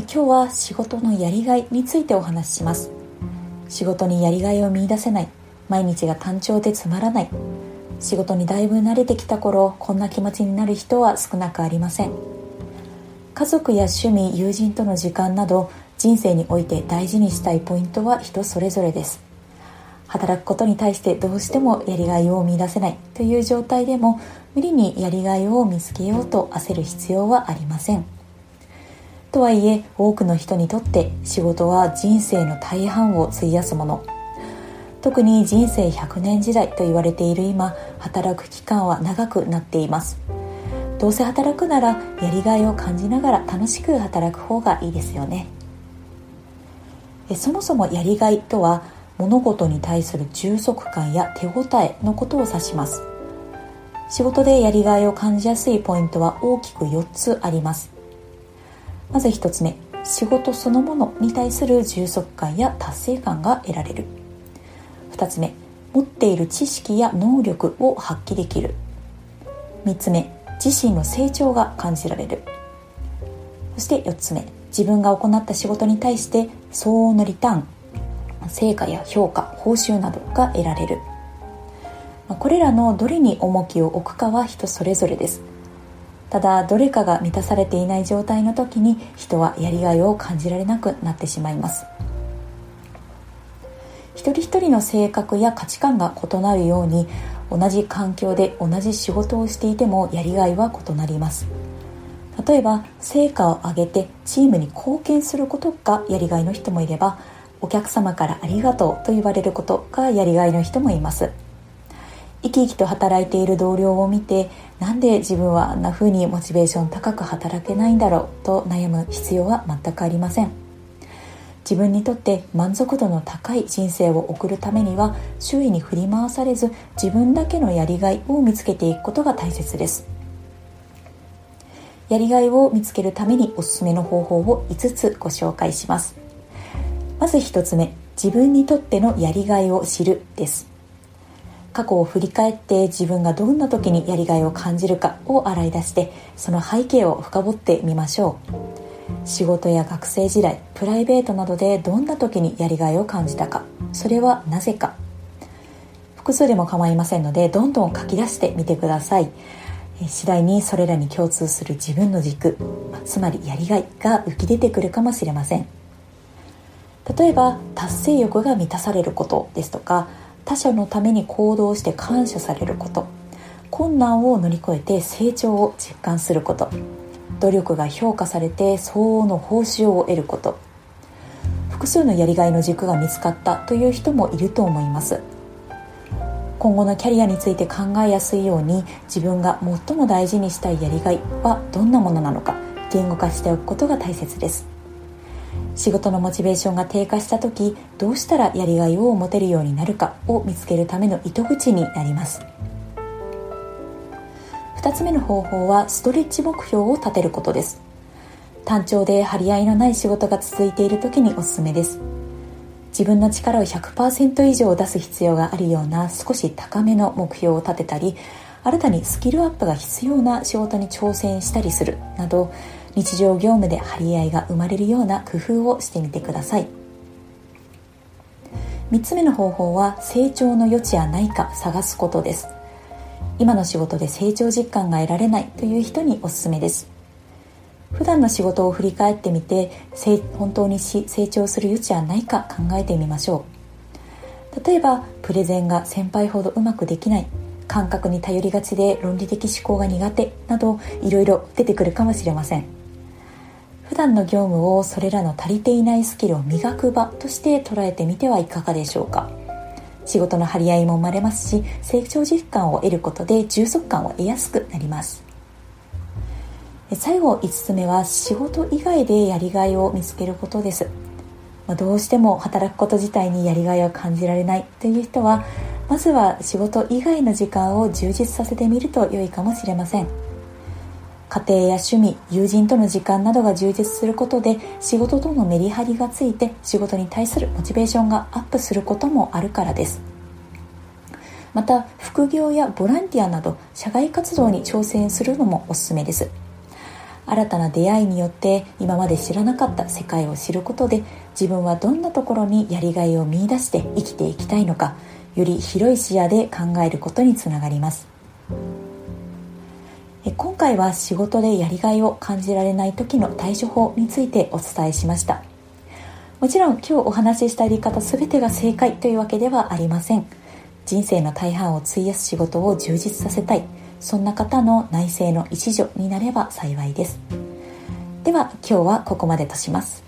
今日は仕事のやりがいについてお話しします。仕事にやりがいを見いだせない。毎日が単調でつまらない。仕事にだいぶ慣れてきた頃こんな気持ちになる人は少なくありません。家族や趣味友人との時間など人生において大事にしたいポイントは人それぞれです。働くことに対してどうしてもやりがいを見出せない。という状態でも無理にやりがいを見つけようと焦る必要はありません。とはいえ多くの人にとって仕事は人生の大半を費やすもの。特に人生100年時代と言われている今働く期間は長くなっています。どうせ働くならやりがいを感じながら楽しく働く方がいいですよね。そもそもやりがいとは物事に対する充足感や手応えのことを指します。仕事でやりがいを感じやすいポイントは大きく4つあります。まず1つ目仕事そのものに対する充足感や達成感が得られる。2つ目持っている知識や能力を発揮できる。3つ目自身の成長が感じられる。そして4つ目自分が行った仕事に対して相応のリターン成果や評価報酬などが得られる。これらのどれに重きを置くかは人それぞれです。ただどれかが満たされていない状態の時に人はやりがいを感じられなくなってしまいます。一人一人の性格や価値観が異なるように同じ環境で同じ仕事をしていてもやりがいは異なります。例えば成果を上げてチームに貢献することがやりがいの人もいればお客様からありがとうと言われることがやりがいの人もいます。生き生きと働いている同僚を見てなんで自分はあんな風にモチベーション高く働けないんだろうと悩む必要は全くありません。自分にとって満足度の高い人生を送るためには周囲に振り回されず自分だけのやりがいを見つけていくことが大切です。やりがいを見つけるためにおすすめの方法を5つご紹介します。まず1つ目自分にとってのやりがいを知るです。過去を振り返って自分がどんな時にやりがいを感じるかを洗い出してその背景を深掘ってみましょう。仕事や学生時代プライベートなどでどんな時にやりがいを感じたかそれはなぜか。複数でも構いませんのでどんどん書き出してみてください。次第にそれらに共通する自分の軸つまりやりがいが浮き出てくるかもしれません。例えば達成欲が満たされることですとか他者のために行動して感謝されること。困難を乗り越えて成長を実感すること。努力が評価されて相応の報酬を得ること。複数のやりがいの軸が見つかったという人もいると思います。今後のキャリアについて考えやすいように自分が最も大事にしたいやりがいはどんなものなのか言語化しておくことが大切です。仕事のモチベーションが低下した時どうしたらやりがいを持てるようになるかを見つけるための糸口になります。2つ目の方法はストレッチ目標を立てることです。単調で張り合いのない仕事が続いている時におすすめです。自分の力を100%以上出す必要があるような少し高めの目標を立てたり新たにスキルアップが必要な仕事に挑戦したりするなど日常業務で張り合いが生まれるような工夫をしてみてください。3つ目の方法は成長の余地はないか探すことです。今の仕事で成長実感が得られないという人におすすめです。普段の仕事を振り返ってみて本当に成長する余地はないか考えてみましょう。例えばプレゼンが先輩ほどうまくできない感覚に頼りがちで論理的思考が苦手などいろいろ出てくるかもしれません。普段の業務をそれらの足りていないスキルを磨く場として捉えてみてはいかがでしょうか。仕事の張り合いも生まれますし成長実感を得ることで充足感を得やすくなります。最後5つ目は仕事以外でやりがいを見つけることです。まどうしても働くこと自体にやりがいを感じられないという人はまずは仕事以外の時間を充実させてみると良いかもしれません。家庭や趣味友人との時間などが充実することで仕事とのメリハリがついて仕事に対するモチベーションがアップすることもあるからです。また副業やボランティアなど社外活動に挑戦するのもおすすめです。新たな出会いによって今まで知らなかった世界を知ることで自分はどんなところにやりがいを見いだして生きていきたいのかより広い視野で考えることにつながります。今回は仕事でやりがいを感じられない時の対処法についてお伝えしました。もちろん今日お話ししたやり方全てが正解というわけではありません。人生の大半を費やす仕事を充実させたい。そんな方の内政の一助になれば幸いです。では今日はここまでとします。